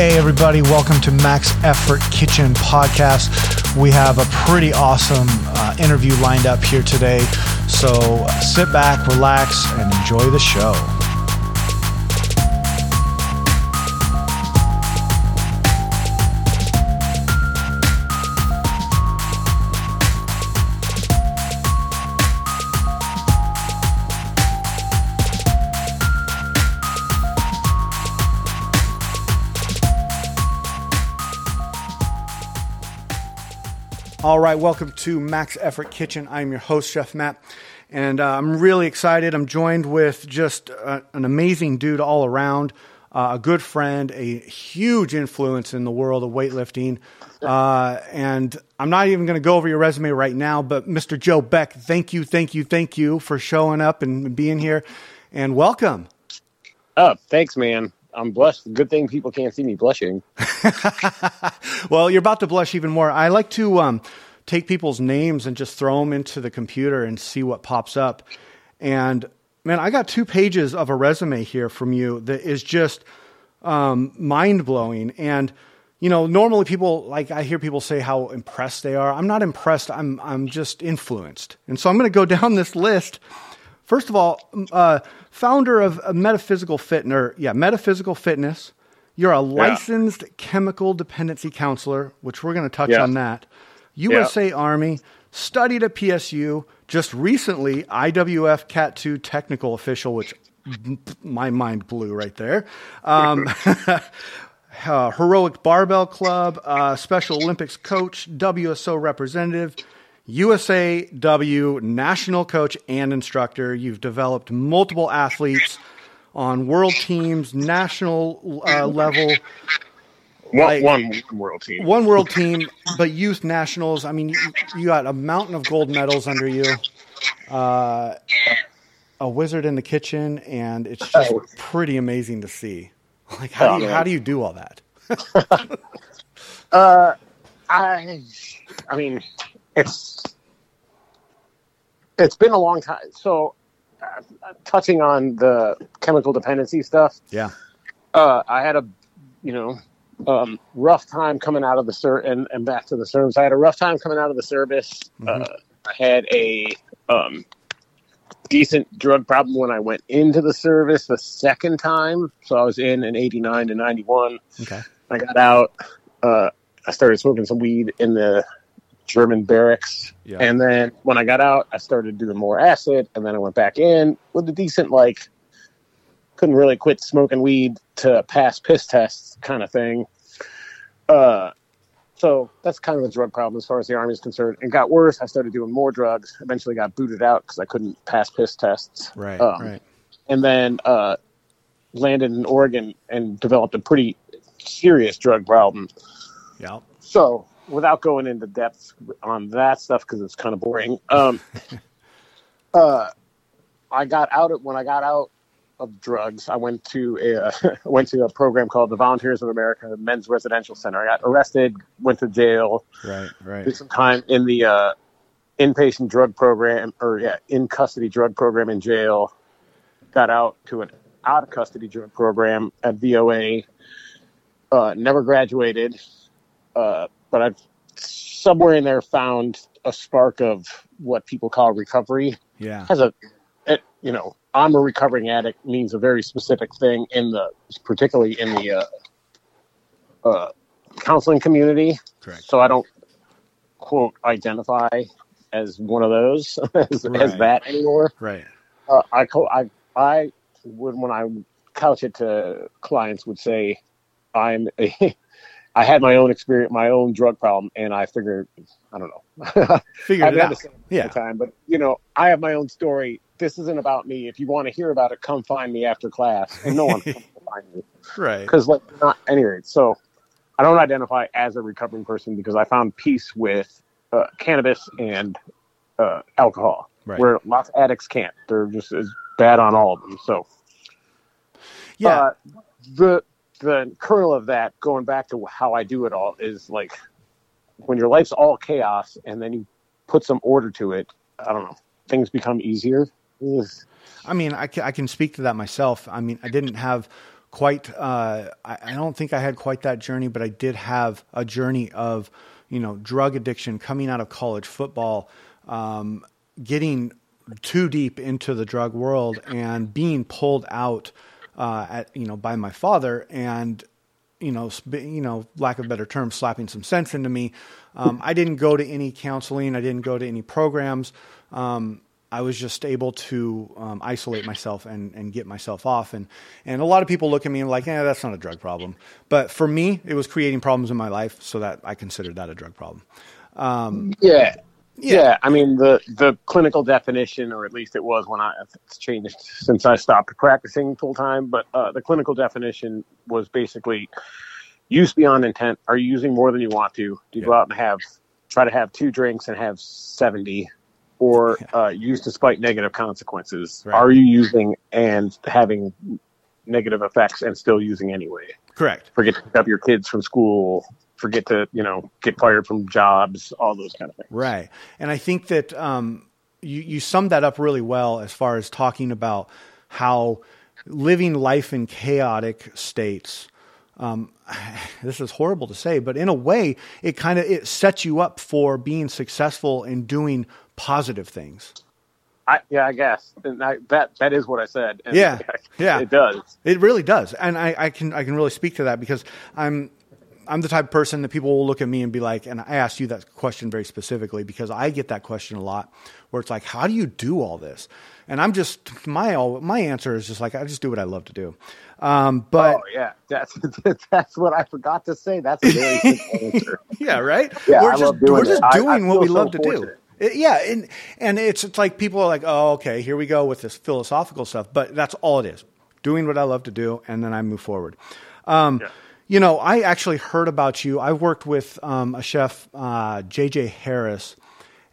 Hey, everybody, welcome to Max Effort Kitchen Podcast. We have a pretty awesome uh, interview lined up here today. So sit back, relax, and enjoy the show. All right, welcome to Max Effort Kitchen. I'm your host, Chef Matt, and uh, I'm really excited. I'm joined with just uh, an amazing dude all around, uh, a good friend, a huge influence in the world of weightlifting. Uh, and I'm not even going to go over your resume right now, but Mr. Joe Beck, thank you, thank you, thank you for showing up and being here, and welcome. Oh, thanks, man. I'm blushed. Good thing people can't see me blushing. well, you're about to blush even more. I like to um, take people's names and just throw them into the computer and see what pops up. And man, I got two pages of a resume here from you that is just um, mind blowing. And you know, normally people like I hear people say how impressed they are. I'm not impressed. I'm I'm just influenced. And so I'm going to go down this list. First of all, uh, founder of Metaphysical Fitness, yeah, Metaphysical Fitness. You're a licensed yeah. chemical dependency counselor, which we're going to touch yeah. on that. USA yeah. Army, studied at PSU, just recently IWF Cat 2 technical official, which my mind blew right there. Um, uh, Heroic Barbell Club, uh, Special Olympics coach, WSO representative, USAW national coach and instructor. You've developed multiple athletes on world teams, national uh, level. One, like, one world team. One world team, but youth nationals. I mean, you, you got a mountain of gold medals under you. Uh, a wizard in the kitchen, and it's just oh. pretty amazing to see. Like, how, do you, how do you do all that? uh, I, I mean, it's it's been a long time. So, uh, touching on the chemical dependency stuff. Yeah. Uh, I had a, you know, um, rough time coming out of the service and, and back to the service. I had a rough time coming out of the service. Mm-hmm. Uh, I had a um, decent drug problem when I went into the service the second time. So I was in in 89 to 91. Okay. I got out. Uh, I started smoking some weed in the German barracks. Yeah. And then when I got out, I started doing more acid, and then I went back in with a decent like couldn't really quit smoking weed to pass piss tests kind of thing. Uh, so that's kind of the drug problem as far as the army is concerned. It got worse. I started doing more drugs. Eventually, got booted out because I couldn't pass piss tests. Right. Um, right. And then uh, landed in Oregon and developed a pretty serious drug problem. Yeah. So without going into depth on that stuff because it's kind of boring. Um, uh, I got out when I got out of drugs. I went to a went to a program called the Volunteers of America Men's Residential Center. I got arrested, went to jail. Right, right. Did some time in the uh, inpatient drug program, or yeah, in custody drug program in jail. Got out to an out of custody drug program at VOA. Uh, never graduated. Uh, but I've somewhere in there found a spark of what people call recovery. Yeah. Has a, it, you know, I'm a recovering addict means a very specific thing in the, particularly in the uh, uh, counseling community. Correct. So I don't quote identify as one of those as, right. as that anymore. Right. Uh, I, I, I would when I couch it to clients would say I'm a I had my own experience, my own drug problem, and I figured, I don't know, figured it out. yeah. Time, but you know, I have my own story. This isn't about me. If you want to hear about it, come find me after class, and no one to find me, right? Because like, not anyway. So, I don't identify as a recovering person because I found peace with uh, cannabis and uh, alcohol, right. where lots of addicts can't. They're just as bad on all of them. So, yeah. Uh, the the kernel of that, going back to how I do it all, is like when your life's all chaos and then you put some order to it. I don't know, things become easier. I mean, I can, I can speak to that myself. I mean, I didn't have quite. Uh, I, I don't think I had quite that journey, but I did have a journey of you know drug addiction coming out of college football, um, getting too deep into the drug world and being pulled out uh, at you know by my father and you know, you know, lack of better term, slapping some sense into me. Um, I didn't go to any counseling. I didn't go to any programs. Um, I was just able to um, isolate myself and, and get myself off. And, and a lot of people look at me and like, yeah, that's not a drug problem. But for me, it was creating problems in my life, so that I considered that a drug problem. Um, yeah. Yeah. yeah. I mean the the clinical definition, or at least it was when I it's changed since I stopped practicing full time. But uh, the clinical definition was basically use beyond intent. Are you using more than you want to? Do you yeah. go out and have try to have two drinks and have seventy? or uh, used despite negative consequences? Right. Are you using and having negative effects and still using anyway? Correct. Forget to pick up your kids from school. Forget to you know get fired from jobs. All those kind of things. Right. And I think that um, you you summed that up really well as far as talking about how living life in chaotic states. Um, this is horrible to say, but in a way, it kind of it sets you up for being successful in doing positive things. I, yeah, I guess and I, that that is what I said. And yeah, yeah, it does. It really does, and I, I can I can really speak to that because I'm I'm the type of person that people will look at me and be like, and I asked you that question very specifically because I get that question a lot, where it's like, how do you do all this? And I'm just my my answer is just like I just do what I love to do. Um, but oh yeah, that's that's what I forgot to say. That's a very simple answer. yeah, right. Yeah, we're I just doing we're just doing I, I what we so love to fortunate. do. Yeah, and and it's, it's like people are like, oh, okay, here we go with this philosophical stuff, but that's all it is. Doing what I love to do, and then I move forward. Um, yeah. You know, I actually heard about you. I worked with um, a chef, uh, JJ Harris,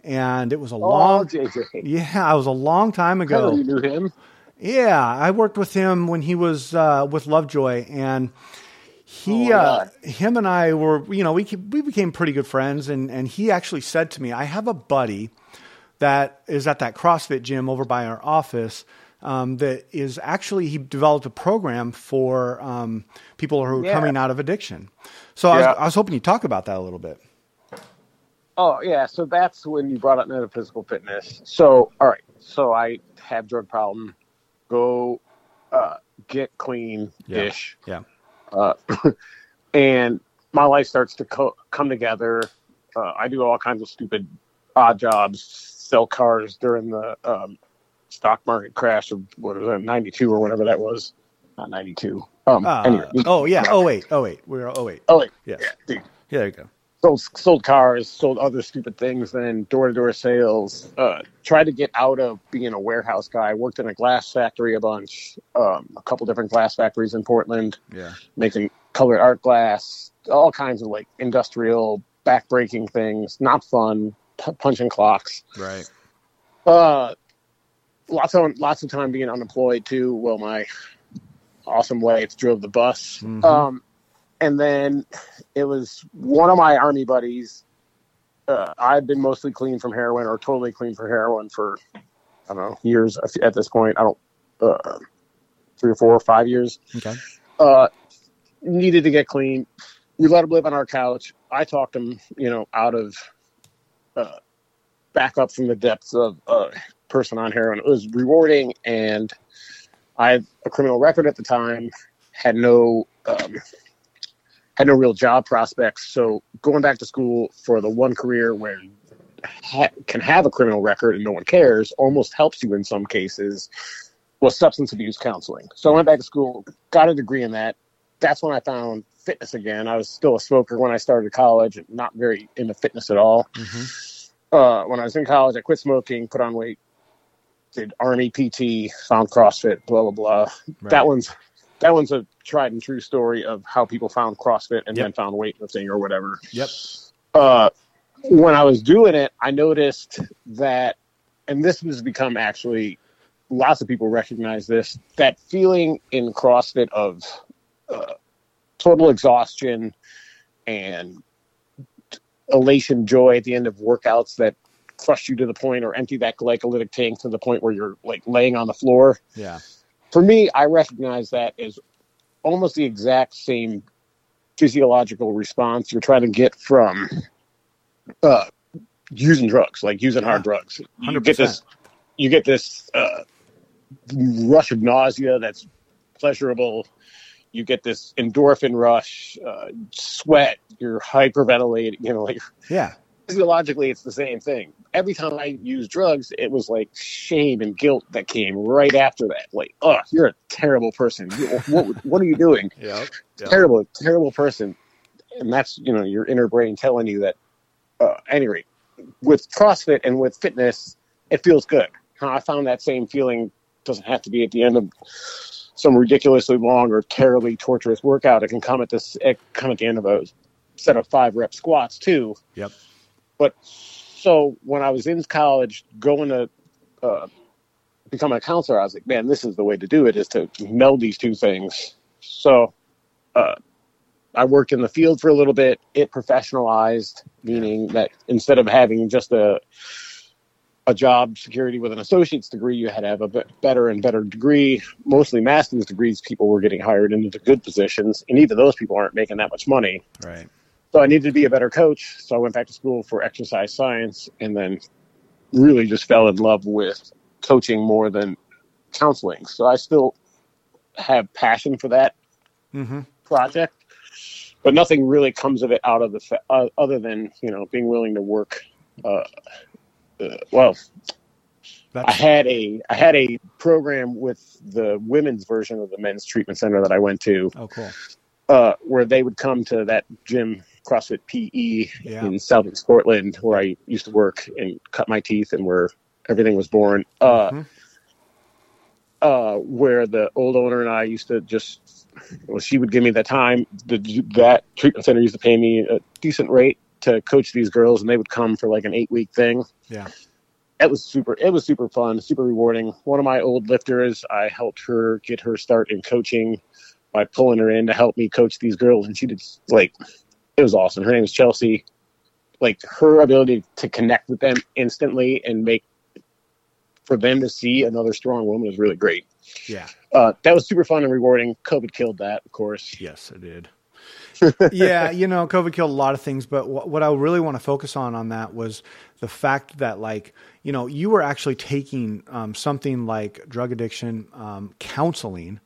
and it was a oh, long. JJ. Yeah, it was a long time ago. you knew him. Yeah, I worked with him when he was uh, with Lovejoy, and he oh, uh, him and I were you know we we became pretty good friends and and he actually said to me I have a buddy that is at that CrossFit gym over by our office um, that is actually he developed a program for um, people who are yeah. coming out of addiction. So yeah. I, was, I was hoping you'd talk about that a little bit. Oh yeah, so that's when you brought up metaphysical fitness. So all right, so I have drug problem. Go uh, get clean ish. Yeah. yeah uh, and my life starts to co- come together. Uh, I do all kinds of stupid odd jobs, sell cars during the um, stock market crash of what was that, 92 or whatever that was. Not 92. Um, uh, anyway. Oh, yeah. Oh, wait. Oh, wait. We're, oh, wait. Oh, wait. Yes. Yeah, dude. yeah, there you go sold sold cars, sold other stupid things, then door to door sales. Uh, tried to get out of being a warehouse guy. Worked in a glass factory a bunch, um, a couple different glass factories in Portland. Yeah, making colored art glass, all kinds of like industrial backbreaking things. Not fun. P- punching clocks. Right. Uh, lots of lots of time being unemployed too. Well, my awesome wife drove the bus. Mm-hmm. Um, and then it was one of my army buddies. Uh, I've been mostly clean from heroin or totally clean for heroin for I don't know years at this point. I don't uh, three or four or five years. Okay. Uh, needed to get clean. We let him live on our couch. I talked him, you know, out of uh, back up from the depths of a person on heroin. It was rewarding, and I had a criminal record at the time. Had no um, had no real job prospects. So going back to school for the one career where you ha- can have a criminal record and no one cares almost helps you in some cases was substance abuse counseling. So I went back to school, got a degree in that. That's when I found fitness again. I was still a smoker when I started college, and not very into fitness at all. Mm-hmm. Uh, when I was in college, I quit smoking, put on weight, did Army PT, found CrossFit, blah blah blah. Right. That one's that one's a tried and true story of how people found CrossFit and yep. then found weightlifting or whatever. Yep. Uh, when I was doing it, I noticed that, and this has become actually, lots of people recognize this, that feeling in CrossFit of uh, total exhaustion and elation, joy at the end of workouts that crush you to the point or empty that glycolytic tank to the point where you're like laying on the floor. Yeah. For me, I recognize that as almost the exact same physiological response you're trying to get from uh, using drugs, like using hard drugs. You 100%. get this, you get this uh, rush of nausea that's pleasurable. You get this endorphin rush, uh, sweat. You're hyperventilating. You know, like Yeah. Physiologically, it's the same thing. Every time I used drugs, it was like shame and guilt that came right after that. Like, oh, you're a terrible person. You- What, what are you doing? Yep. terrible, terrible person. And that's, you know, your inner brain telling you that, uh, any rate, with CrossFit and with fitness, it feels good. I found that same feeling doesn't have to be at the end of some ridiculously long or terribly torturous workout. It can come at this, it come at the end of a set of five rep squats too. Yep. But so when I was in college going to uh, become a counselor, I was like, man, this is the way to do it is to meld these two things. So uh, I worked in the field for a little bit. It professionalized, meaning that instead of having just a a job security with an associate's degree, you had to have a better and better degree. Mostly master's degrees, people were getting hired into the good positions, and even those people aren't making that much money. Right. So I needed to be a better coach. So I went back to school for exercise science and then really just fell in love with coaching more than counseling. So I still have passion for that Mm-hmm. project, but nothing really comes of it out of the fa- uh, other than you know being willing to work. Uh, uh, well, I had a I had a program with the women's version of the men's treatment center that I went to, oh cool. uh, where they would come to that gym, CrossFit PE Yeah. in Southeast Portland, where I used to work and cut my teeth, and where everything was born. Uh, Mhm. uh, where the old owner and I used to just, well, she would give me the time. The, that treatment center used to pay me a decent rate to coach these girls, and they would come for like an eight week thing. Yeah. It was super. It was super fun, super rewarding. One of my old lifters, I helped her get her start in coaching by pulling her in to help me coach these girls, and she did like it was awesome. Her name is Chelsea. Like her ability to connect with them instantly and make for them to see another strong woman is really great. Yeah. Uh, that was super fun and rewarding. COVID killed that, of course. Yes, it did. yeah, you know, COVID killed a lot of things, but what, what I really want to focus on on that was the fact that, like, you know, you were actually taking um, something like drug addiction um, counseling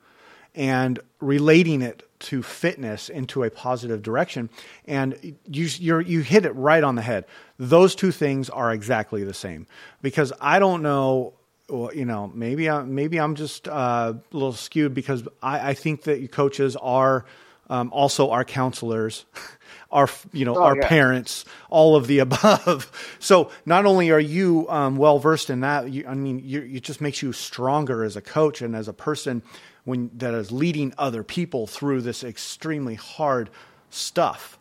and relating it to fitness into a positive direction, and you you're, you hit it right on the head. Those two things are exactly the same because I don't know well, you know, maybe I, maybe I'm just uh, a little skewed because I, I think that coaches are um, also our counselors, our you know Oh, our yeah. parents, all of the above. So not only are you um, well versed in that, you, I mean, you, it just makes you stronger as a coach and as a person when that is leading other people through this extremely hard stuff,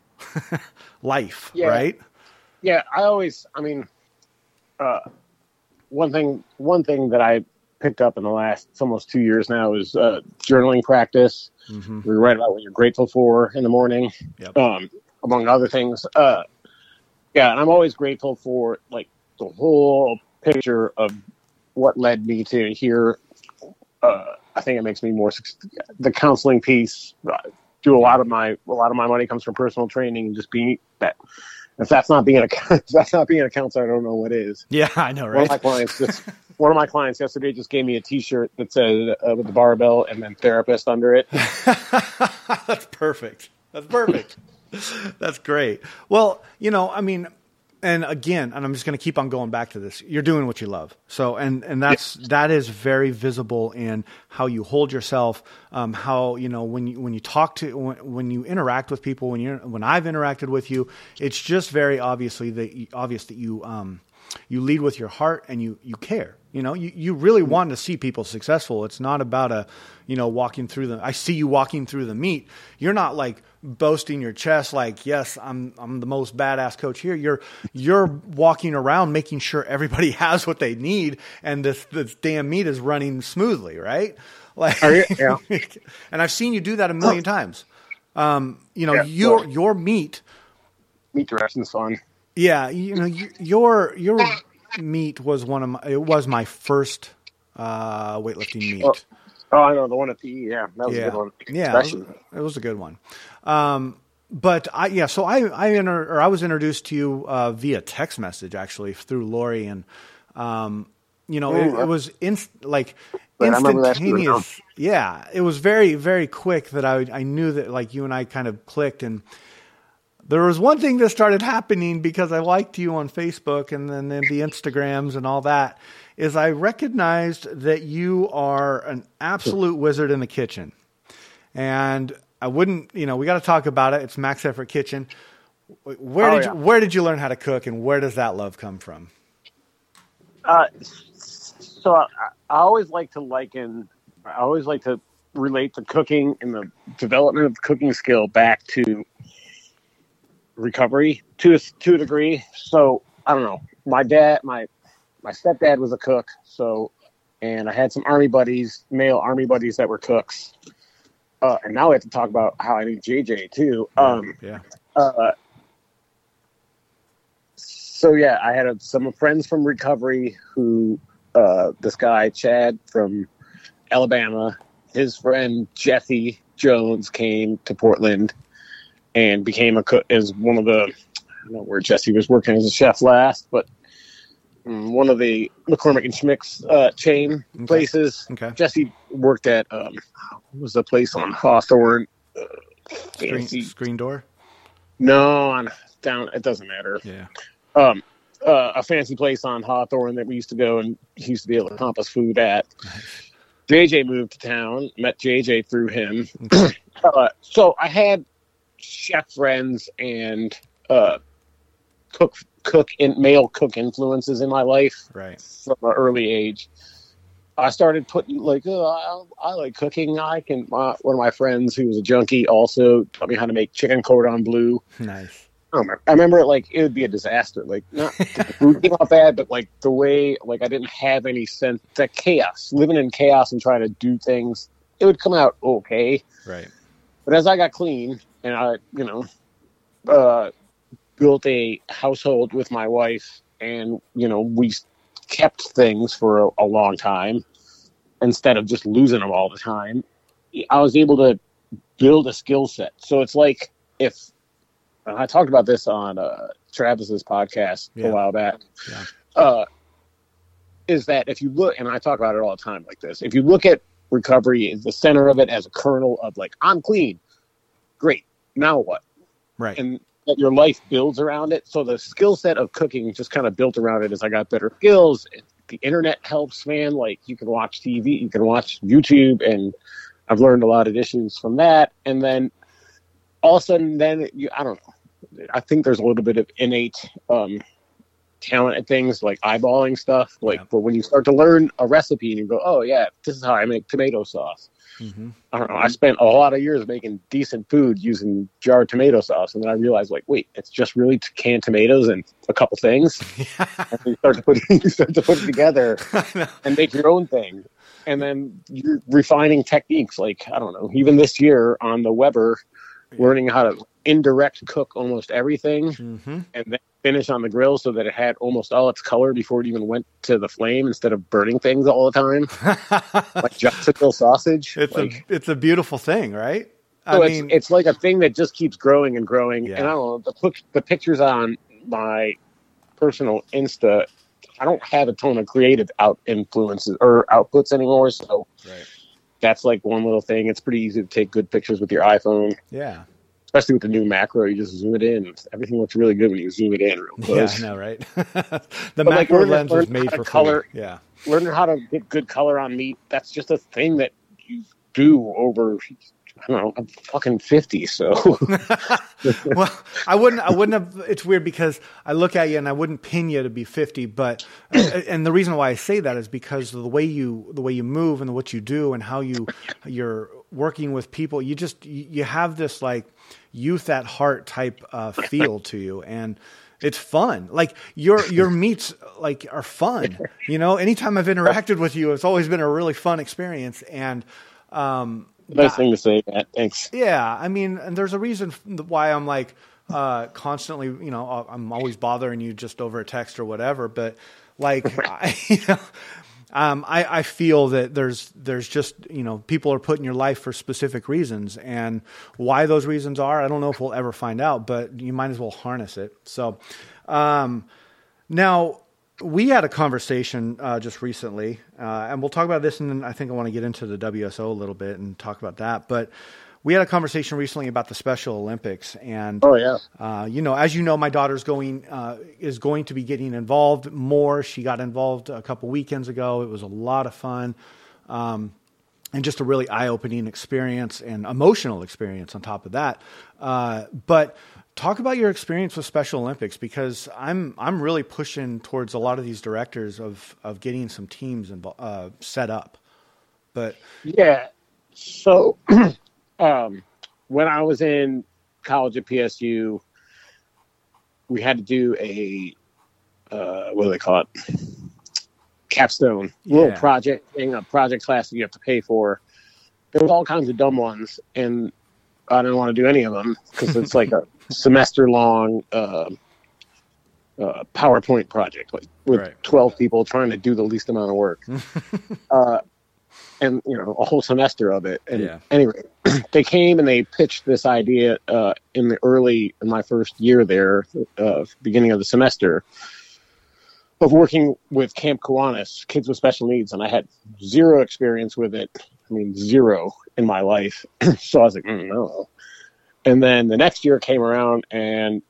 life, Yeah. right? Yeah, I always. I mean, uh, one thing. One thing that I picked up in the last almost two years now is uh, journaling practice. Mm-hmm. We write about what you're grateful for in the morning, Yep. um, among other things. Uh, yeah, and I'm always grateful for like the whole picture of what led me to here. Uh, I think it makes me more the counseling piece. Do a lot of my a lot of my money comes from personal training and just being that. If that's not being a if that's not being a counselor, I don't know what is. Yeah, I know, right? One of my clients just one of my clients yesterday just gave me a T-shirt that said uh, with the barbell and then therapist under it. That's perfect. That's perfect. That's great. Well, you know, I mean, and again, and I'm just going to keep on going back to this. You're doing what you love. So, and and that's that is very visible in how you hold yourself, um, how you know when you when you talk to when, when you interact with people, when you're when I've interacted with you, it's just very obviously that you, obvious that you um, you lead with your heart and you you care. You know, you, you really want to see people successful. It's not about a, you know, walking through the. I see you walking through the meet. You're not like boasting your chest, like, yes, I'm I'm the most badass coach here. You're you're walking around making sure everybody has what they need, and this this damn meet is running smoothly, right? Like, Are you- yeah. and I've seen you do that a million times. Um, you know, Yeah, your well- your meet Meet direction's fun. yeah, you know, you, your your meet was one of my. It was my first uh, weightlifting meet. Well, Oh, I know the one at the yeah, that was yeah. a good one. Yeah, it was, it was, a good one. Um, but I yeah, so I I inter, or I was introduced to you uh, via text message actually through Lori, and um, you know it, it, was in, like instantaneous. Yeah, it was very very quick that I I knew that like you and I kind of clicked, and there was one thing that started happening because I liked you on Facebook and then, the Instagrams and all that is I recognized that you are an absolute wizard in the kitchen. And I wouldn't, you know, we got to talk about it. It's Max Effort Kitchen. Where oh, did yeah. you, where did you learn how to cook, and where does that love come from? Uh, so I, I always like to liken, I always like to relate the cooking and the development of the cooking skill back to recovery to a, to a degree. So I don't know. My dad, my my stepdad was a cook, so and I had some army buddies, male army buddies that were cooks. Uh, and now we have to talk about how I need JJ too. Um, yeah. Uh, so yeah, I had a, some friends from recovery who uh, this guy Chad from Alabama, his friend Jesse Jones came to Portland and became a cook as one of the I don't know where Jesse was working as a chef last, but um, one of the McCormick and Schmick's uh, chain okay. places. Okay. Jesse worked at um, was the place on Hawthorne. Uh, screen, screen, door. No, on down. It doesn't matter. Yeah. Um, uh, a fancy place on Hawthorne that we used to go and he used to be able to comp us food at. JJ moved to town. Met JJ through him. Okay. uh, so I had chef friends and uh, cook cook in male cook influences in my life right from an early age. I started putting like oh, I, I, like cooking. I can. one of my friends who was a junkie also taught me how to make chicken cordon bleu. Nice. I remember it like it would be a disaster. Like not the food came out bad, but like the way like I didn't have any sense that chaos, living in chaos and trying to do things, it would come out okay. Right. But as I got clean and I, you know, uh, built a household with my wife, and you know, we kept things for a, a long time instead of just losing them all the time. I was able to build a skill set. So it's like if I talked about this on uh, Travis's podcast yeah. a while back. Yeah. Uh, is that if you look, and I talk about it all the time like this, if you look at recovery, is the center of it as a kernel of like, I'm clean, great. Now what? Right. And that your life builds around it. So the skill set of cooking just kind of built around it as I got better skills. The internet helps, man. Like you can watch TV, you can watch YouTube, and I've learned a lot of dishes from that. And then all of a sudden, then you, I don't know. I think there's a little bit of innate um, talent at things like eyeballing stuff. Like, yeah. but when you start to learn a recipe and you go, "Oh yeah, this is how I make tomato sauce," Mm-hmm. I don't know. I spent a lot of years making decent food using jarred tomato sauce, and then I realized, like, wait, it's just really canned tomatoes and a couple things. and you start to put you start to put it together and make your own thing, and then you're refining techniques. Like I don't know, even this year on the Weber, learning how to indirect cook almost everything, mm-hmm. and then finish on the grill so that it had almost all its color before it even went to the flame instead of burning things all the time, like Johnsonville sausage. It's like, a it's a beautiful thing, right? I mean, it's, it's like a thing that just keeps growing and growing. Yeah. And I don't know the the pictures on my personal Insta. I don't have a ton of creative out influences or outputs anymore, so right. That's like one little thing. It's pretty easy to take good pictures with your iPhone. Yeah, especially with the new macro, you just zoom it in. Everything looks really good when you zoom it in real close. Yeah, I know, right? the but macro like, lens is made for color. Food. Yeah, learning how to get good color on meat. That's just a thing that you do over. I don't know. I'm fucking fifty, so. well, I wouldn't. I wouldn't have. It's weird because I look at you and I wouldn't pin you to be fifty, but uh, and the reason why I say that is because the way you the way you move and what you do and how you you're working with people. You just you have this like youth at heart type uh, feel to you, and it's fun. Like your your meets like are fun. You know, anytime I've interacted with you, it's always been a really fun experience. And um, nice thing to say, Matt. Thanks. Yeah, I mean, and there's a reason why I'm like uh, constantly. You know, I'm always bothering you just over a text or whatever. But like, I, you know, um, I, I feel that there's there's just you know people are put in your life for specific reasons, and why those reasons are, I don't know if we'll ever find out. But you might as well harness it. So, um, now we had a conversation uh, just recently, uh, and we'll talk about this, and then I think I want to get into the WSO a little bit and talk about that. But we had a conversation recently about the Special Olympics, and oh yeah, uh, you know, as you know, my daughter's going uh, is going to be getting involved more. She got involved a couple weekends ago. It was a lot of fun. Um, and just a really eye-opening experience and emotional experience on top of that. Uh, but talk about your experience with Special Olympics because I'm I'm really pushing towards a lot of these directors of of getting some teams and uh, set up. But yeah, so um, when I was in college at PSU, we had to do a uh, what do they call it? Capstone yeah. little project thing, a project class that you have to pay for. There was all kinds of dumb ones, and I didn't want to do any of them because it's like a semester long uh, uh, PowerPoint project, like with right. twelve people trying to do the least amount of work, uh, and you know a whole semester of it. And yeah. anyway, they came and they pitched this idea uh, in the early in my first year there, uh, beginning of the semester. Of working with Camp Kiwanis, kids with special needs, and I had zero experience with it. I mean, zero in my life. so I was like, mm, no. And then the next year came around and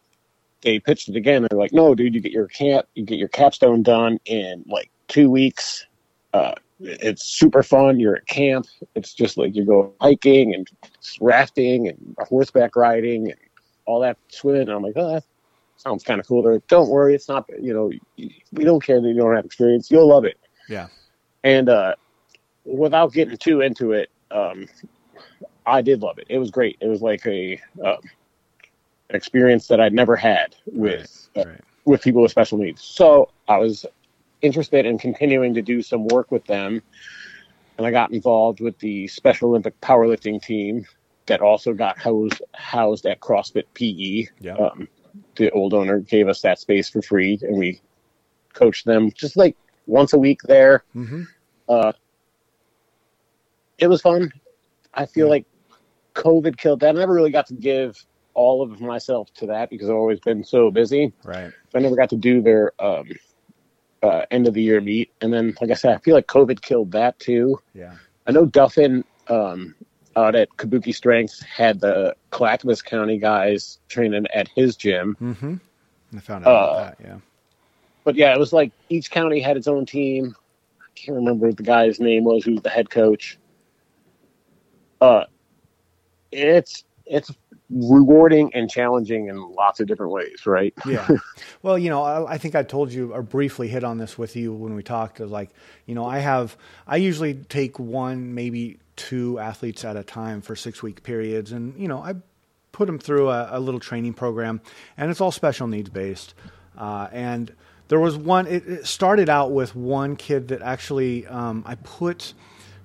they pitched it again. They're like, no, dude, you get your camp, you get your capstone done in like two weeks. Uh, it's super fun. You're at camp. It's just like you go hiking and rafting and horseback riding and all that swimming. And I'm like, oh, that sounds kind of cool. They're like, don't worry, it's not. You know, we don't care that you don't have experience. You'll love it. Yeah. And uh, without getting too into it, um, I did love it. It was great. It was like a um, experience that I'd never had with right, right. Uh, with people with special needs. So I was interested in continuing to do some work with them, and I got involved with the Special Olympic powerlifting team that also got housed housed at CrossFit PE. Yeah. Um, the old owner gave us that space for free, and we coached them just like once a week there. Mm-hmm. Uh, it was fun. I feel yeah. like COVID killed that. I never really got to give all of myself to that because I've always been so busy. Right. I never got to do their um, uh, end of the year meet. And then, like I said, I feel like COVID killed that too. Yeah. I know Duffin um, out at Kabuki Strength had the Clackamas County guys training at his gym. Mm-hmm. I found out uh, about that. Yeah. But yeah, it was like each county had its own team. I can't remember what the guy's name was who was the head coach. Uh, it's it's rewarding and challenging in lots of different ways, right? yeah. Well, you know, I, I, think I told you or briefly hit on this with you when we talked. Of like, you know, I have I usually take one, maybe two athletes at a time for six week periods, and you know, I put them through a, a little training program, and it's all special needs based. Uh, and there was one. It, it, started out with one kid that actually um, I put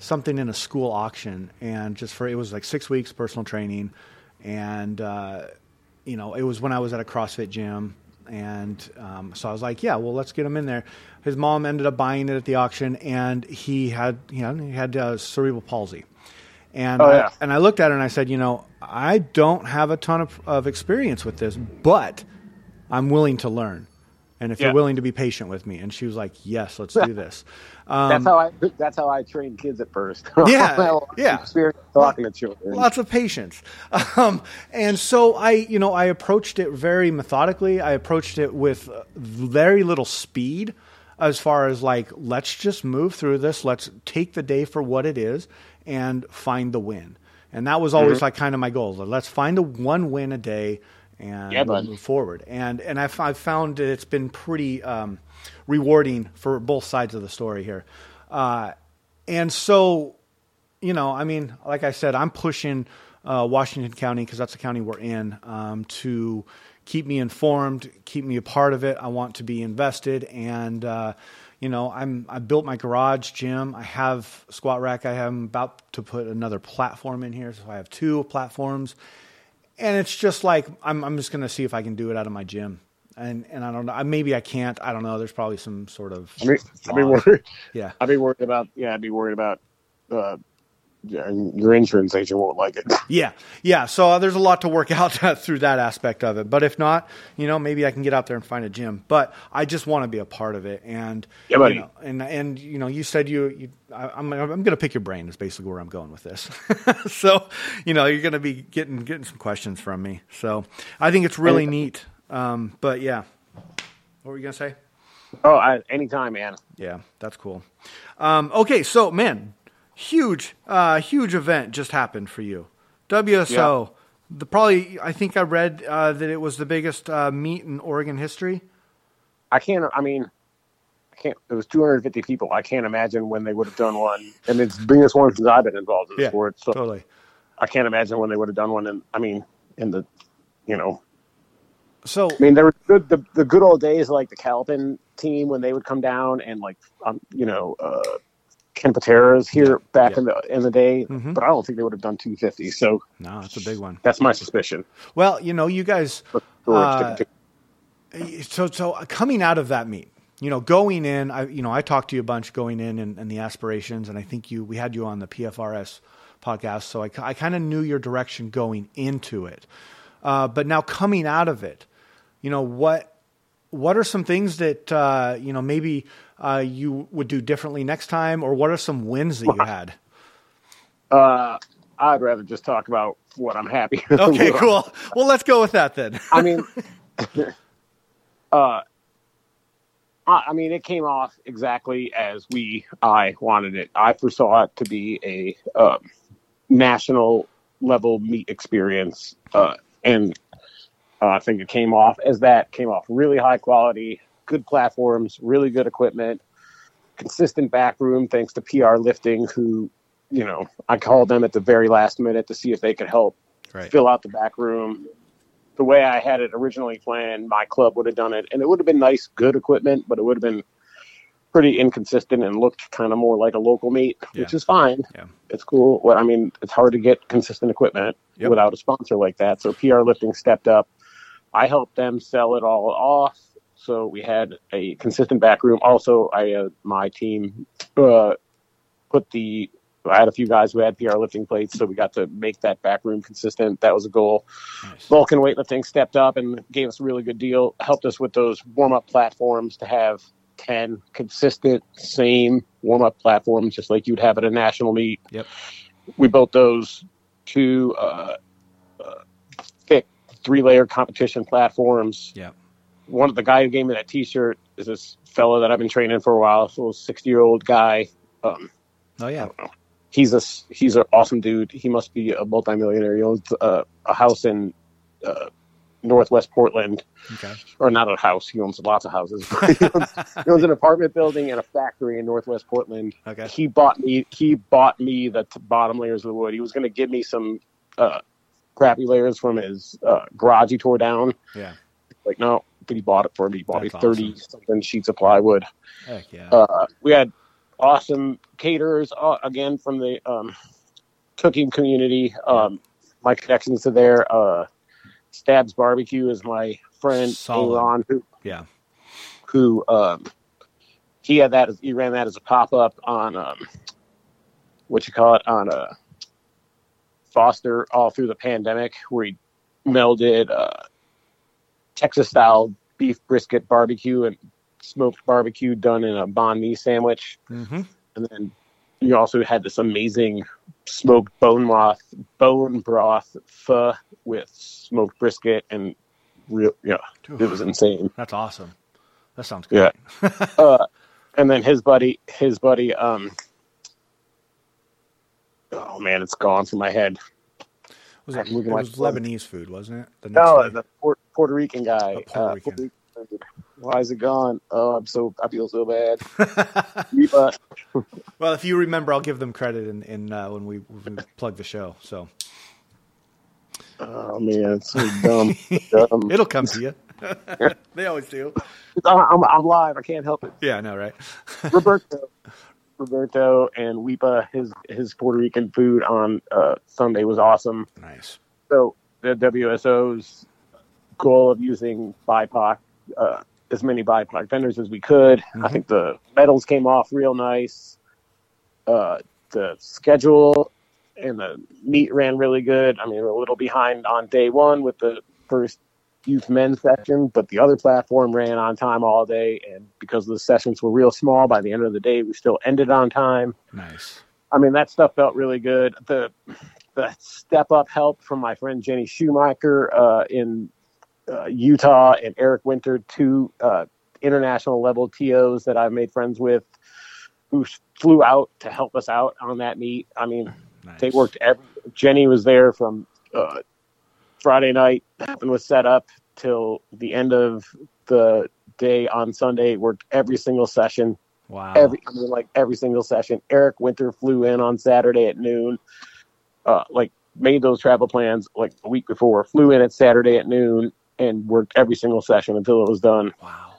something in a school auction, and just for it was like six weeks personal training, and uh, you know it was when I was at a CrossFit gym, and um, so I was like, yeah, well let's get him in there. His mom ended up buying it at the auction, and he had you know he had uh, cerebral palsy. And oh, yeah. I, and I looked at her and I said, you know, I don't have a ton of, of experience with this, but I'm willing to learn. And if yeah. you're willing to be patient with me, and she was like, "Yes, let's do this." Um, that's how I. That's how I train kids at first. Yeah, yeah. Experience talking to children. Lots of patience, um, and so I, you know, I approached it very methodically. I approached it with very little speed, as far as like, let's just move through this. Let's take the day for what it is and find the win. And that was always mm-hmm. like kind of my goal. Let's find the one win a day and yeah, move forward. And and I've, I've found that it's been pretty um, rewarding for both sides of the story here. Uh, and so, you know, I mean, like I said, I'm pushing uh, Washington County because that's the county we're in um, to keep me informed, keep me a part of it. I want to be invested and. Uh, you know, I'm I built my garage gym. I have squat rack. I am about to put another platform in here, so I have two platforms and it's just like I'm I'm just gonna see if I can do it out of my gym. and and I don't know. Maybe I can't. I don't know. There's probably some sort of. I mean, I'd be worried. Yeah, I'd be worried about. Yeah, I'd be worried about. Uh, your insurance agent won't like it. Yeah, yeah. So uh, there's a lot to work out through that aspect of it. But if not, you know, maybe I can get out there and find a gym. But I just want to be a part of it. And yeah, buddy. You know, and and you know, you said you, you I, am I'm, I'm going to pick your brain. Is basically where I'm going with this. so you know, you're going to be getting getting some questions from me. So I think it's really neat. Um, but yeah, what were you going to say? Oh, I, anytime, man. Yeah, that's cool. Um, okay, so man, huge, uh, huge event just happened for you. WSO, yeah. the probably I think I read uh, that it was the biggest uh, meet in Oregon history. I can't. I mean, I can't. It was 250 people. I can't imagine when they would have done one, and it's the biggest one since I've been involved in the yeah, sport. So totally. I can't imagine when they would have done one. And I mean, in the, you know. So I mean, there were good the, the good old days like the Calvin team when they would come down and like um, you know uh, Ken Patera's here yeah. back yeah. in the in the day, mm-hmm. but I don't think they would have done 250. So no, that's a big one. That's my suspicion. Well, you know, you guys. Uh, so so coming out of that meet, you know, going in, I you know, I talked to you a bunch going in and, and the aspirations, and I think you we had you on the PFRS podcast, so I I kind of knew your direction going into it, uh, but now coming out of it, you know what what are some things that uh, you know maybe uh, you would do differently next time, or what are some wins that you had? Uh, I'd rather just talk about what I'm happy. okay, cool. Well, let's go with that then. I mean, uh, I mean, it came off exactly as we I wanted it. I foresaw it to be a um, national level meet experience, uh, and uh, I think it came off as that. Came off really high quality, good platforms, really good equipment, consistent back room. Thanks to PR Lifting, who you know I called them at the very last minute to see if they could help right. fill out the back room. The way I had it originally planned, my club would have done it, and it would have been nice, good equipment, but it would have been pretty inconsistent and looked kind of more like a local meet, yeah. which is fine. Yeah. It's cool. Well, I mean, it's hard to get consistent equipment yep. without a sponsor like that. So PR Lifting stepped up I helped them sell it all off. So we had a consistent back room. Also, I uh, my team uh, put the I had a few guys who had PR lifting plates, so we got to make that back room consistent. That was a goal. Nice. Vulcan weightlifting stepped up and gave us a really good deal. Helped us with those warm up platforms to have ten consistent, same warm up platforms, just like you'd have at a national meet. Yep. We built those two uh, three layer competition platforms. Yeah. One of the guy who gave me that T-shirt is this fellow that I've been training for a while. So, sixty year old guy. Um, oh yeah. He's a he's an awesome dude. He must be a multimillionaire. He owns uh, a house in uh, Northwest Portland. Okay. Or not a house. He owns lots of houses. he, owns, he, owns, an apartment building and a factory in Northwest Portland. Okay. He bought me. He bought me the t- bottom layers of the wood. He was going to give me some uh, crappy layers from his uh, garage he tore down. Yeah. Like, no, but he bought it for me. He bought That's me 30 awesome. something sheets of plywood. Heck yeah. Uh, we had awesome caterers, uh, again, from the um, cooking community. Um, my connections to there. Uh, Stabs Barbecue is my friend, Solid. Aaron, who, yeah. who um, he had that, he ran that as a pop up on, um, what you call it, on a uh, Foster all through the pandemic, where he melded uh, Texas style beef brisket barbecue and smoked barbecue done in a banh mi sandwich. Mm-hmm. And then you also had this amazing smoked bone broth, bone broth pho with smoked brisket and real, yeah, Oof. it was insane. That's awesome. That sounds good. Yeah. uh, and then his buddy, his buddy, um, oh man, it's gone from my head. Was it, it was Lebanese food, wasn't it? The no, the Puerto, Puerto Rican guy. Puerto, uh, Rican. Puerto Rican. Why is it gone? Oh, I'm so I feel so bad. well, if you remember, I'll give them credit in, in uh, when we, we plug the show. So. Oh man, it's so dumb. dumb. It'll come to you. they always do. I'm, I'm live. I can't help it. Yeah, I know, right? Roberto. Roberto and Weepa, his his Puerto Rican food on uh, Sunday was awesome. Nice. So the WSO's goal of using BIPOC uh, as many BIPOC vendors as we could. Mm-hmm. I think the medals came off real nice. Uh, the schedule and the meet ran really good. I mean, we're a little behind on day one with the first youth men's session, but the other platform ran on time all day. And because the sessions were real small, by the end of the day, we still ended on time. Nice. I mean, that stuff felt really good. The the step up help from my friend Jenny Schumacher uh, in uh, Utah and Eric Winter, two uh, international level TOs that I've made friends with, who flew out to help us out on that meet. I mean, nice. they worked. Every, Jenny was there from uh, Friday night and was set up till the end of the day on Sunday. Worked every single session. Wow. Every I mean, like every single session. Eric Winter flew in on Saturday at noon. Uh, like made those travel plans like a week before. Flew in at Saturday at noon and worked every single session until it was done. Wow.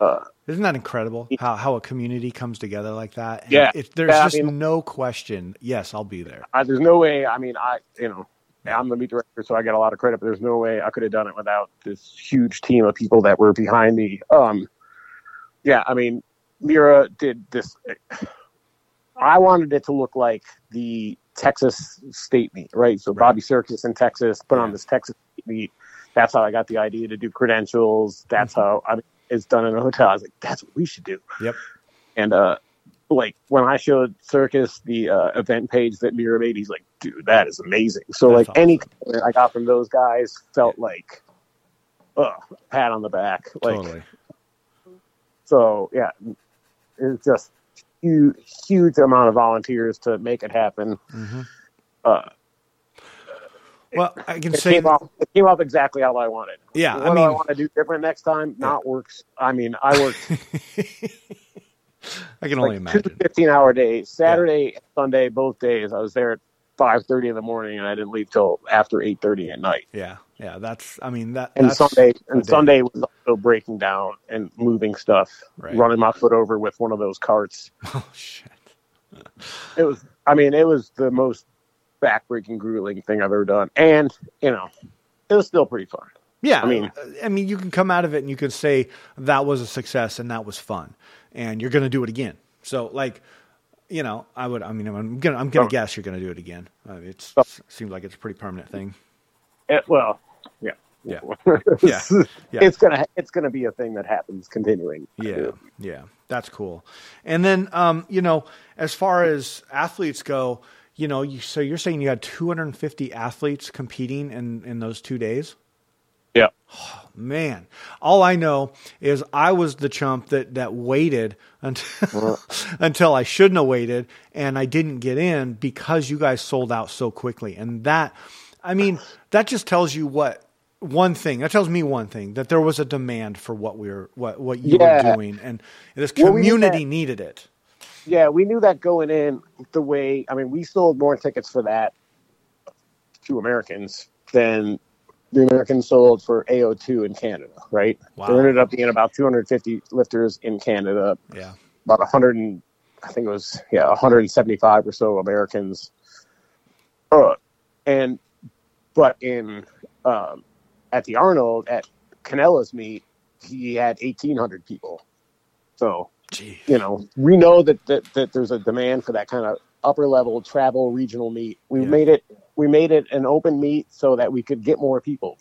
Uh, Isn't that incredible how, how a community comes together like that? And yeah. If there's yeah, just I mean, no question, yes, I'll be there. I, there's no way. I mean, I, you know, I'm the meet director, so I get a lot of credit, but there's no way I could have done it without this huge team of people that were behind me. Um, yeah, I mean, Mira did this. I wanted it to look like the Texas state meet, right? So right. Bobby Circus in Texas put on this Texas meet that's how I got the idea to do credentials. That's mm-hmm. how I it's done in a hotel. I was like, that's what we should do. Yep. And uh, like when I showed Circus the uh, event page that Mira made, he's like, dude, that is amazing. So that's like awesome. any I got from those guys felt yeah. like, uh, pat on the back. Like, totally. So yeah, it's just huge, huge amount of volunteers to make it happen. Mm-hmm. Uh, well, I can it say came off, it came off exactly how I wanted. Yeah, what I mean, I want to do different next time? Yeah. Not works. I mean, I worked. I can only like imagine. Two 15 hour days, Saturday, yeah. Sunday, both days. I was there at five thirty in the morning, and I didn't leave till after eight thirty at night. Yeah, yeah. That's. I mean that. And Sunday and Sunday was also breaking down and moving stuff, right. running my foot over with one of those carts. Oh shit! it was. I mean, it was the most backbreaking, grueling thing I've ever done. And, you know, it was still pretty fun. Yeah. I mean, uh, I mean, you can come out of it and you can say that was a success and that was fun and you're going to do it again. So like, you know, I would, I mean, I'm going to, I'm going to guess you're going to do it again. Uh, it seems like it's a pretty permanent thing. It, well, yeah. Yeah. yeah. yeah. It's going to, it's to be a thing that happens continuing. Yeah. Yeah. That's cool. And then, um, you know, as far as athletes go, you know, you, so you're saying you had 250 athletes competing in, in those two days? Yeah. Oh, man, all I know is I was the chump that, that waited until, until I shouldn't have waited and I didn't get in because you guys sold out so quickly. And that, I mean, that just tells you what one thing that tells me one thing that there was a demand for what we were what what you yeah. were doing and this community well, we needed it yeah, we knew that going in the way. I mean, we sold more tickets for that to Americans than the Americans sold for AO2 in Canada, right? Wow. There ended up being about 250 lifters in Canada. Yeah. About 100, and, I think it was, yeah, 175 or so Americans. Uh, and, but in, um, at the Arnold, at Canella's meet, he had 1,800 people. So Jeez. You know, we know that, that that there's a demand for that kind of upper level travel regional meet. We yeah. made it we made it an open meet so that we could get more people.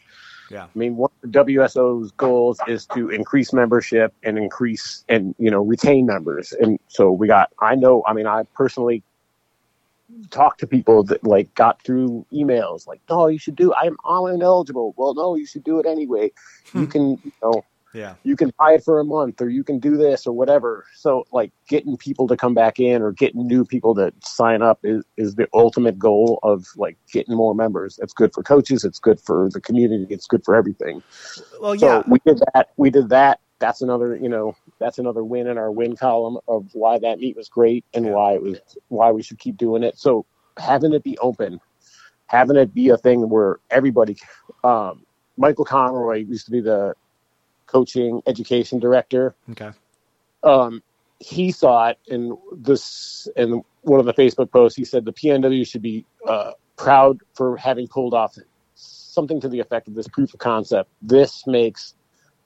Yeah. I mean, one of the WSO's goals is to increase membership and increase and you know retain members. And so we got. I know. I mean, I personally talked to people that like got through emails like, "No, you should do. I'm all ineligible." Well, no, you should do it anyway. you hmm. can, you know, yeah. You can buy it for a month or you can do this or whatever. So like getting people to come back in or getting new people to sign up is, is the ultimate goal of like getting more members. It's good for coaches, it's good for the community, it's good for everything. Well yeah. So we did that. We did that. That's another, you know, that's another win in our win column of why that meet was great and yeah. why it was why we should keep doing it. So having it be open, having it be a thing where everybody um, Michael Conroy used to be the coaching education director. Okay. Um, he saw it in this in one of the Facebook posts. He said the PNW should be uh, proud for having pulled off something to the effect of this proof of concept. This makes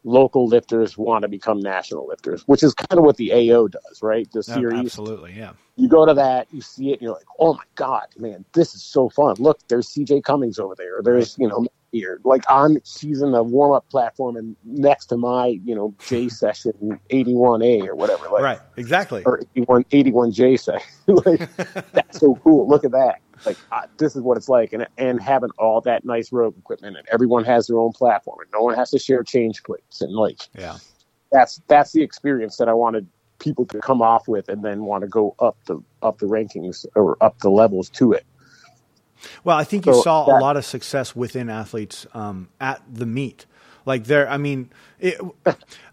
local lifters want to become national lifters, which is kind of what the AO does, right? The series. absolutely, yeah. You go to that, you see it, and you're like, oh my God, man, this is so fun. Look, there's CJ Cummings over there. There's, you know, here. Like I'm using the warm up platform and next to my, you know, J session 81A or whatever. Like, right, exactly. Or 81, 81J session. like, that's so cool. Look at that. Like, this is what it's like. And, and having all that nice rogue equipment and everyone has their own platform and no one has to share change plates. And like, yeah, that's, that's the experience that I wanted people to come off with and then want to go up the, up the rankings or up the levels to it. Well, I think you so saw that, a lot of success within athletes um, at the meet. Like there, I mean, it,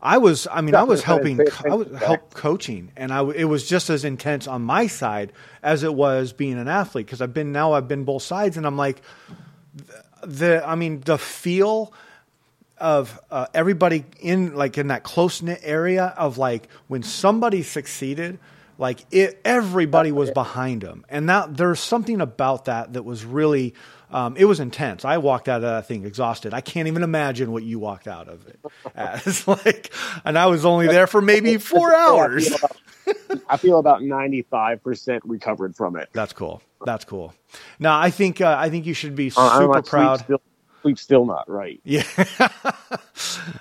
I was, I mean, I was helping, I was help coaching, and I it was just as intense on my side as it was being an athlete because I've been now I've been both sides, and I'm like, the, I mean, the feel of uh, everybody in like in that close knit area of like when somebody succeeded like it, everybody was behind him, and that there's something about that that was really. Um, it was intense. I walked out of that thing exhausted. I can't even imagine what you walked out of it as. like, and I was only there for maybe four hours. I feel about ninety five percent recovered from it. That's cool. That's cool. Now I think uh, I think you should be uh, super proud. Still, sleep still not right. Yeah, uh,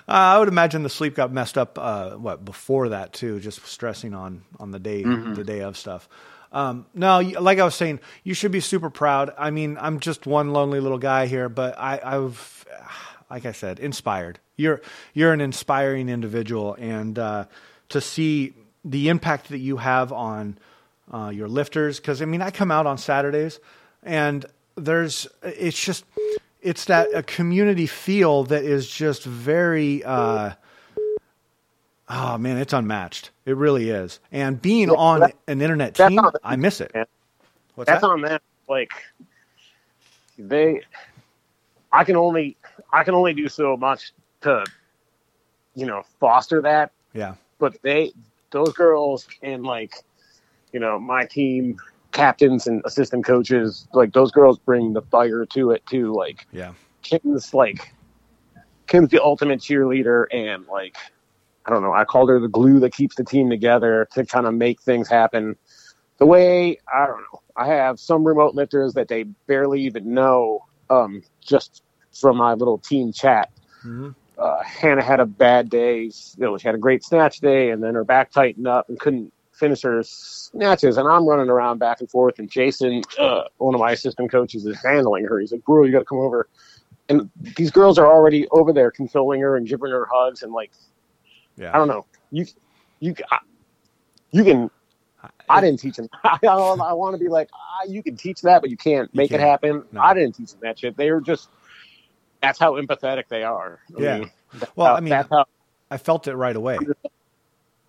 I would imagine the sleep got messed up. Uh, what before that too? Just stressing on on the day mm-hmm. the day of stuff. Um, no, like I was saying, you should be super proud. I mean, I'm just one lonely little guy here, but I, I've, like I said, inspired. You're you're an inspiring individual, and uh, to see the impact that you have on uh, your lifters, because I mean, I come out on Saturdays, and there's it's just it's that a community feel that is just very uh, oh man it's unmatched. It really is. And being on that, an internet team i miss it. What's that's that? on them like they i can only i can only do so much to you know foster that. Yeah. But they those girls and like you know my team captains and assistant coaches, like those girls bring the fire to it too. Like, yeah, Kim's like Kim's the ultimate cheerleader, and like I don't know, I called her the glue that keeps the team together to kind of make things happen. The way I don't know, I have some remote lifters that they barely even know, um, just from my little team chat. Mm-hmm. Uh, Hannah had a bad day. You know, she had a great snatch day, and then her back tightened up and couldn't finish her snatches, and I'm running around back and forth. And Jason, uh, one of my assistant coaches, is handling her. He's like, "Bro, you got to come over." And these girls are already over there consoling her and giving her hugs and like, yeah. I don't know, you, you, I, you can. I didn't teach them. I, I want to be like, ah, you can teach that, but you can't make can't. it happen. No. I didn't teach them that shit. They are just. That's how empathetic they are. I yeah. Mean, well, how, I mean, how, I felt it right away.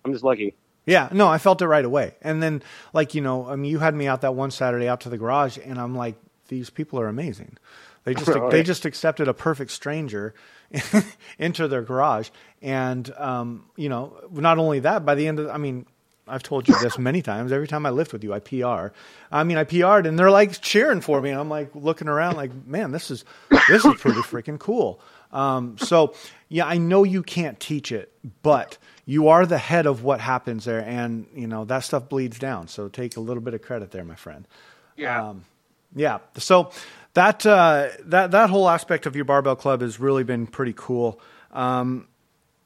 I'm just lucky. Yeah, no, I felt it right away. And then, like, you know, I mean, you had me out that one Saturday out to the garage, and I'm like, these people are amazing. They just they just accepted a perfect stranger into their garage, and um, you know, not only that, by the end of, I mean, I've told you this many times. Every time I lift with you, I PR. I mean, I PR'd, and they're like cheering for me, and I'm like looking around, like, man, this is this is pretty freaking cool. Um, so, yeah, I know you can't teach it, but you are the head of what happens there, and you know that stuff bleeds down. So take a little bit of credit there, my friend. Yeah, um, yeah. So that uh, that that whole aspect of your barbell club has really been pretty cool. Um,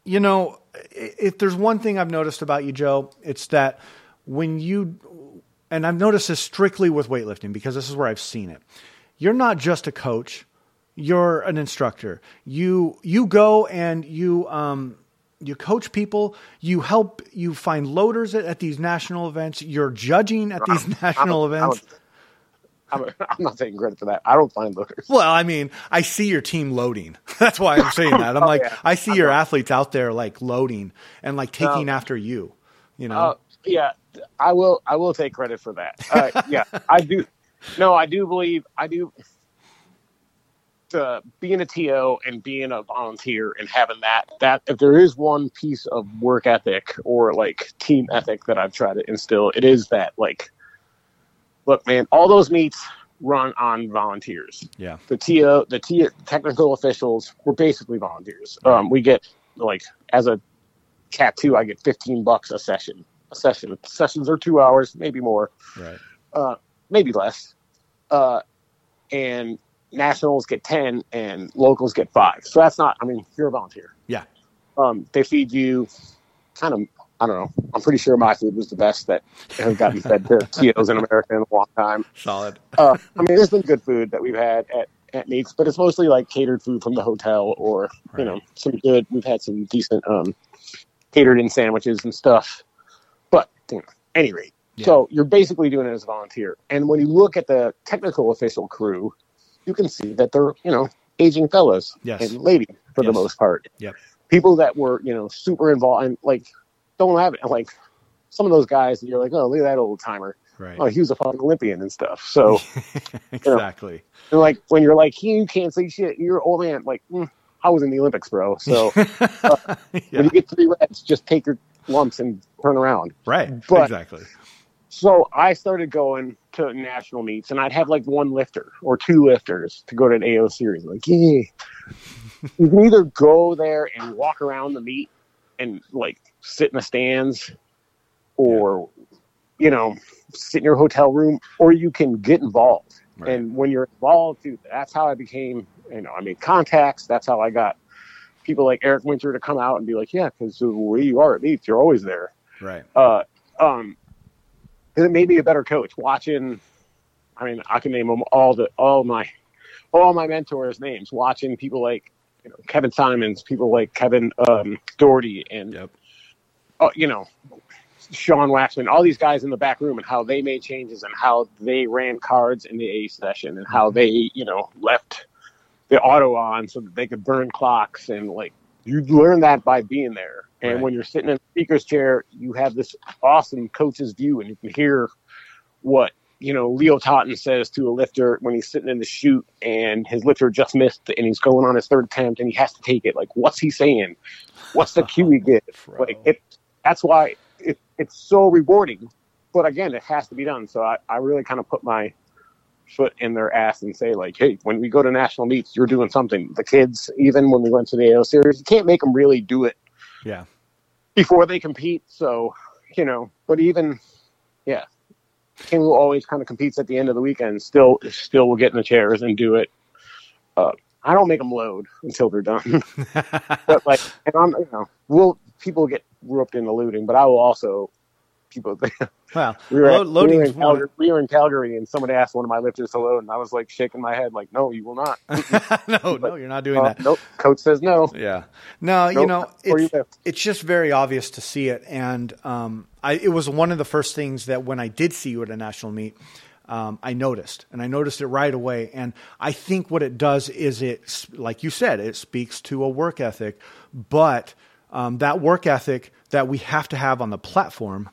you know, if there's one thing I've noticed about you, Joe, it's that when you and I've noticed this strictly with weightlifting because this is where I've seen it. You're not just a coach; you're an instructor. You you go and you um, you coach people, you help you find loaders at, at these national events, you're judging at these I'm, national I'm, events. I'm, I'm, not taking credit for that. I don't find loaders. Well, I mean, I see your team loading. That's why I'm saying that. I'm oh, like, yeah. I see your athletes out there like loading and like taking after you. You know? Uh, yeah, I will. I will take credit for that. Uh, yeah, I do. No, I do believe. I do uh, being a TO and being a volunteer and having that that if there is one piece of work ethic or like team ethic that I've tried to instill, it is that like look, man, all those meets run on volunteers. Yeah. The TO the T technical officials were basically volunteers. Um, we get like as a cat two, I get 15 bucks a session. A session. Sessions are two hours, maybe more. Right. Uh, maybe less. Uh, and nationals get 10 and locals get five. So that's not, I mean, you're a volunteer. Yeah. Um, they feed you kind of, I don't know. I'm pretty sure my food was the best that has gotten fed to ketos in America in a long time. Solid. uh, I mean, there's been good food that we've had at, at meets, but it's mostly like catered food from the hotel or, right. you know, some good, we've had some decent um, catered in sandwiches and stuff. But, you know, any rate, yeah. so you're basically doing it as a volunteer. And when you look at the technical official crew, you can see that they're you know aging fellows yes. and ladies for yes. the most part. Yep. People that were you know super involved and like don't have it like some of those guys and you're like oh look at that old timer. Right. Oh, he was a fucking Olympian and stuff. So exactly. You know, like when you're like, you can't say shit. You're old man. Like mm, I was in the Olympics, bro. So uh, yeah. when you get three reps, just take your lumps and turn around. Right. But, exactly. So I started going to national meets, and I'd have like one lifter or two lifters to go to an AO series. Like, yeah, you can either go there and walk around the meet and like sit in the stands, or you know, sit in your hotel room, or you can get involved. Right. And when you're involved, dude, that's how I became. You know, I made contacts. That's how I got people like Eric Winter to come out and be like, yeah, because way you are at meets, you're always there. Right. Uh, um, it made me a better coach watching. I mean, I can name them all the all my all my mentors' names. Watching people like you know Kevin Simons, people like Kevin um, Doherty, and yep. uh, you know Sean Waxman, all these guys in the back room, and how they made changes, and how they ran cards in the A session, and how they you know left the auto on so that they could burn clocks, and like you learn that by being there. And right. when you're sitting in the speaker's chair, you have this awesome coach's view, and you can hear what you know Leo Totten says to a lifter when he's sitting in the chute and his lifter just missed and he's going on his third attempt and he has to take it. Like, what's he saying? What's the cue he gives? like, it. That's why it, it's so rewarding. But again, it has to be done. So I, I really kind of put my foot in their ass and say like, hey, when we go to national meets, you're doing something. The kids, even when we went to the AO series, you can't make them really do it. Yeah before they compete. So, you know, but even, yeah, King will always kind of competes at the end of the weekend. Still, still will get in the chairs and do it. Uh, I don't make them load until they're done. but like, and I'm, you know, we'll people get roped into looting, but I will also people. Well, we were, at, we, were in Calgary, we were in Calgary, and someone asked one of my lifters to load, and I was like shaking my head, like, "No, you will not." no, but, no, you're not doing uh, that. Nope. Coach says no. Yeah. No, nope. you know, it's, you it's just very obvious to see it, and um, I, it was one of the first things that when I did see you at a national meet. Um, I noticed, and I noticed it right away. And I think what it does is it, like you said, it speaks to a work ethic, but um, that work ethic that we have to have on the platform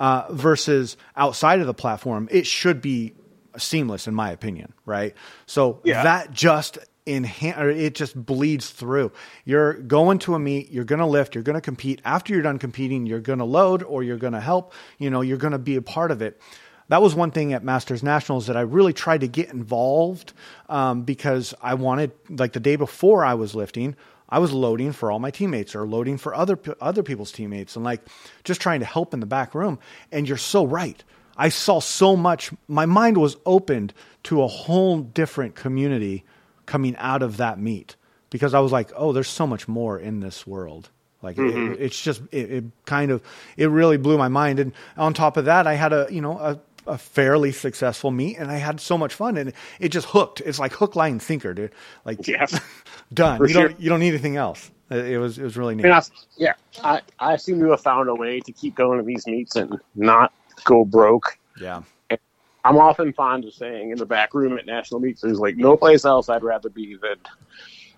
uh, versus outside of the platform, it should be seamless in my opinion, right? So yeah. that just enhance it just bleeds through. You're going to a meet, you're going to lift, you're going to compete. After you're done competing, you're going to load or you're going to help, you know, you're going to be a part of it. That was one thing at Masters Nationals that I really tried to get involved um, because I wanted, like the day before I was lifting, I was loading for all my teammates or loading for other other people's teammates and like just trying to help in the back room. And you're so right. I saw so much. My mind was opened to a whole different community coming out of that meet because I was like, oh, there's so much more in this world. Like mm-hmm. it, it's just it, it, kind of it really blew my mind. And on top of that, I had a you know a a fairly successful meet and I had so much fun and it just hooked. It's like hook, line, sinker, dude. Like yes. done. For you sure. don't you don't need anything else. It was it was really neat. I I, yeah, I I seem to have found a way to keep going to these meets and not go broke. Yeah. And I'm often fond of saying in the back room at national meets, there's like no place else I'd rather be than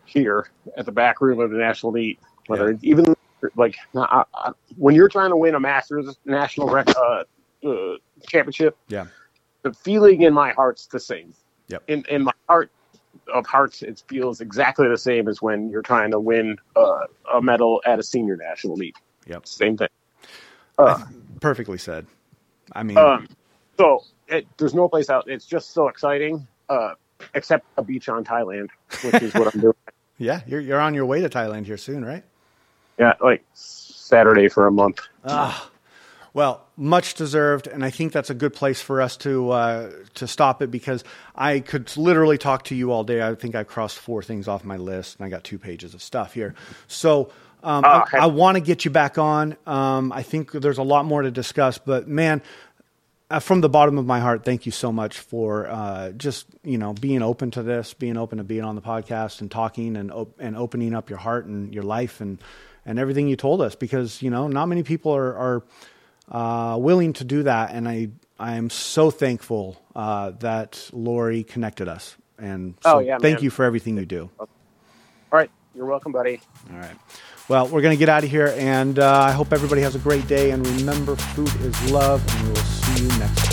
here at the back room of the national meet. Whether yeah. even like I, I, when you're trying to win a Masters national rec, uh, uh, championship. Yeah. The feeling in my heart's the same. Yep. In in my heart of hearts, it feels exactly the same as when you're trying to win uh, a medal at a senior national meet. Yep. Same thing. Uh, perfectly said. I mean, um, so it, there's no place out. It's just so exciting, uh, except a beach on Thailand, which is what I'm doing. Yeah, you're you're on your way to Thailand here soon, right? Yeah, like Saturday for a month. Ah, well, much deserved, and I think that's a good place for us to uh, to stop it because I could literally talk to you all day. I think I crossed four things off my list, and I got two pages of stuff here. So. Um, oh, I, I want to get you back on. Um, I think there's a lot more to discuss, but man, uh, from the bottom of my heart, thank you so much for uh, just you know being open to this, being open to being on the podcast and talking and op- and opening up your heart and your life and and everything you told us because you know not many people are, are uh, willing to do that, and I I am so thankful uh, that Lori connected us. And so oh, yeah, thank man. you for everything you do. All right, you're welcome, buddy. All right. Well, we're going to get out of here, and uh, I hope everybody has a great day. And remember, food is love, and we will see you next time.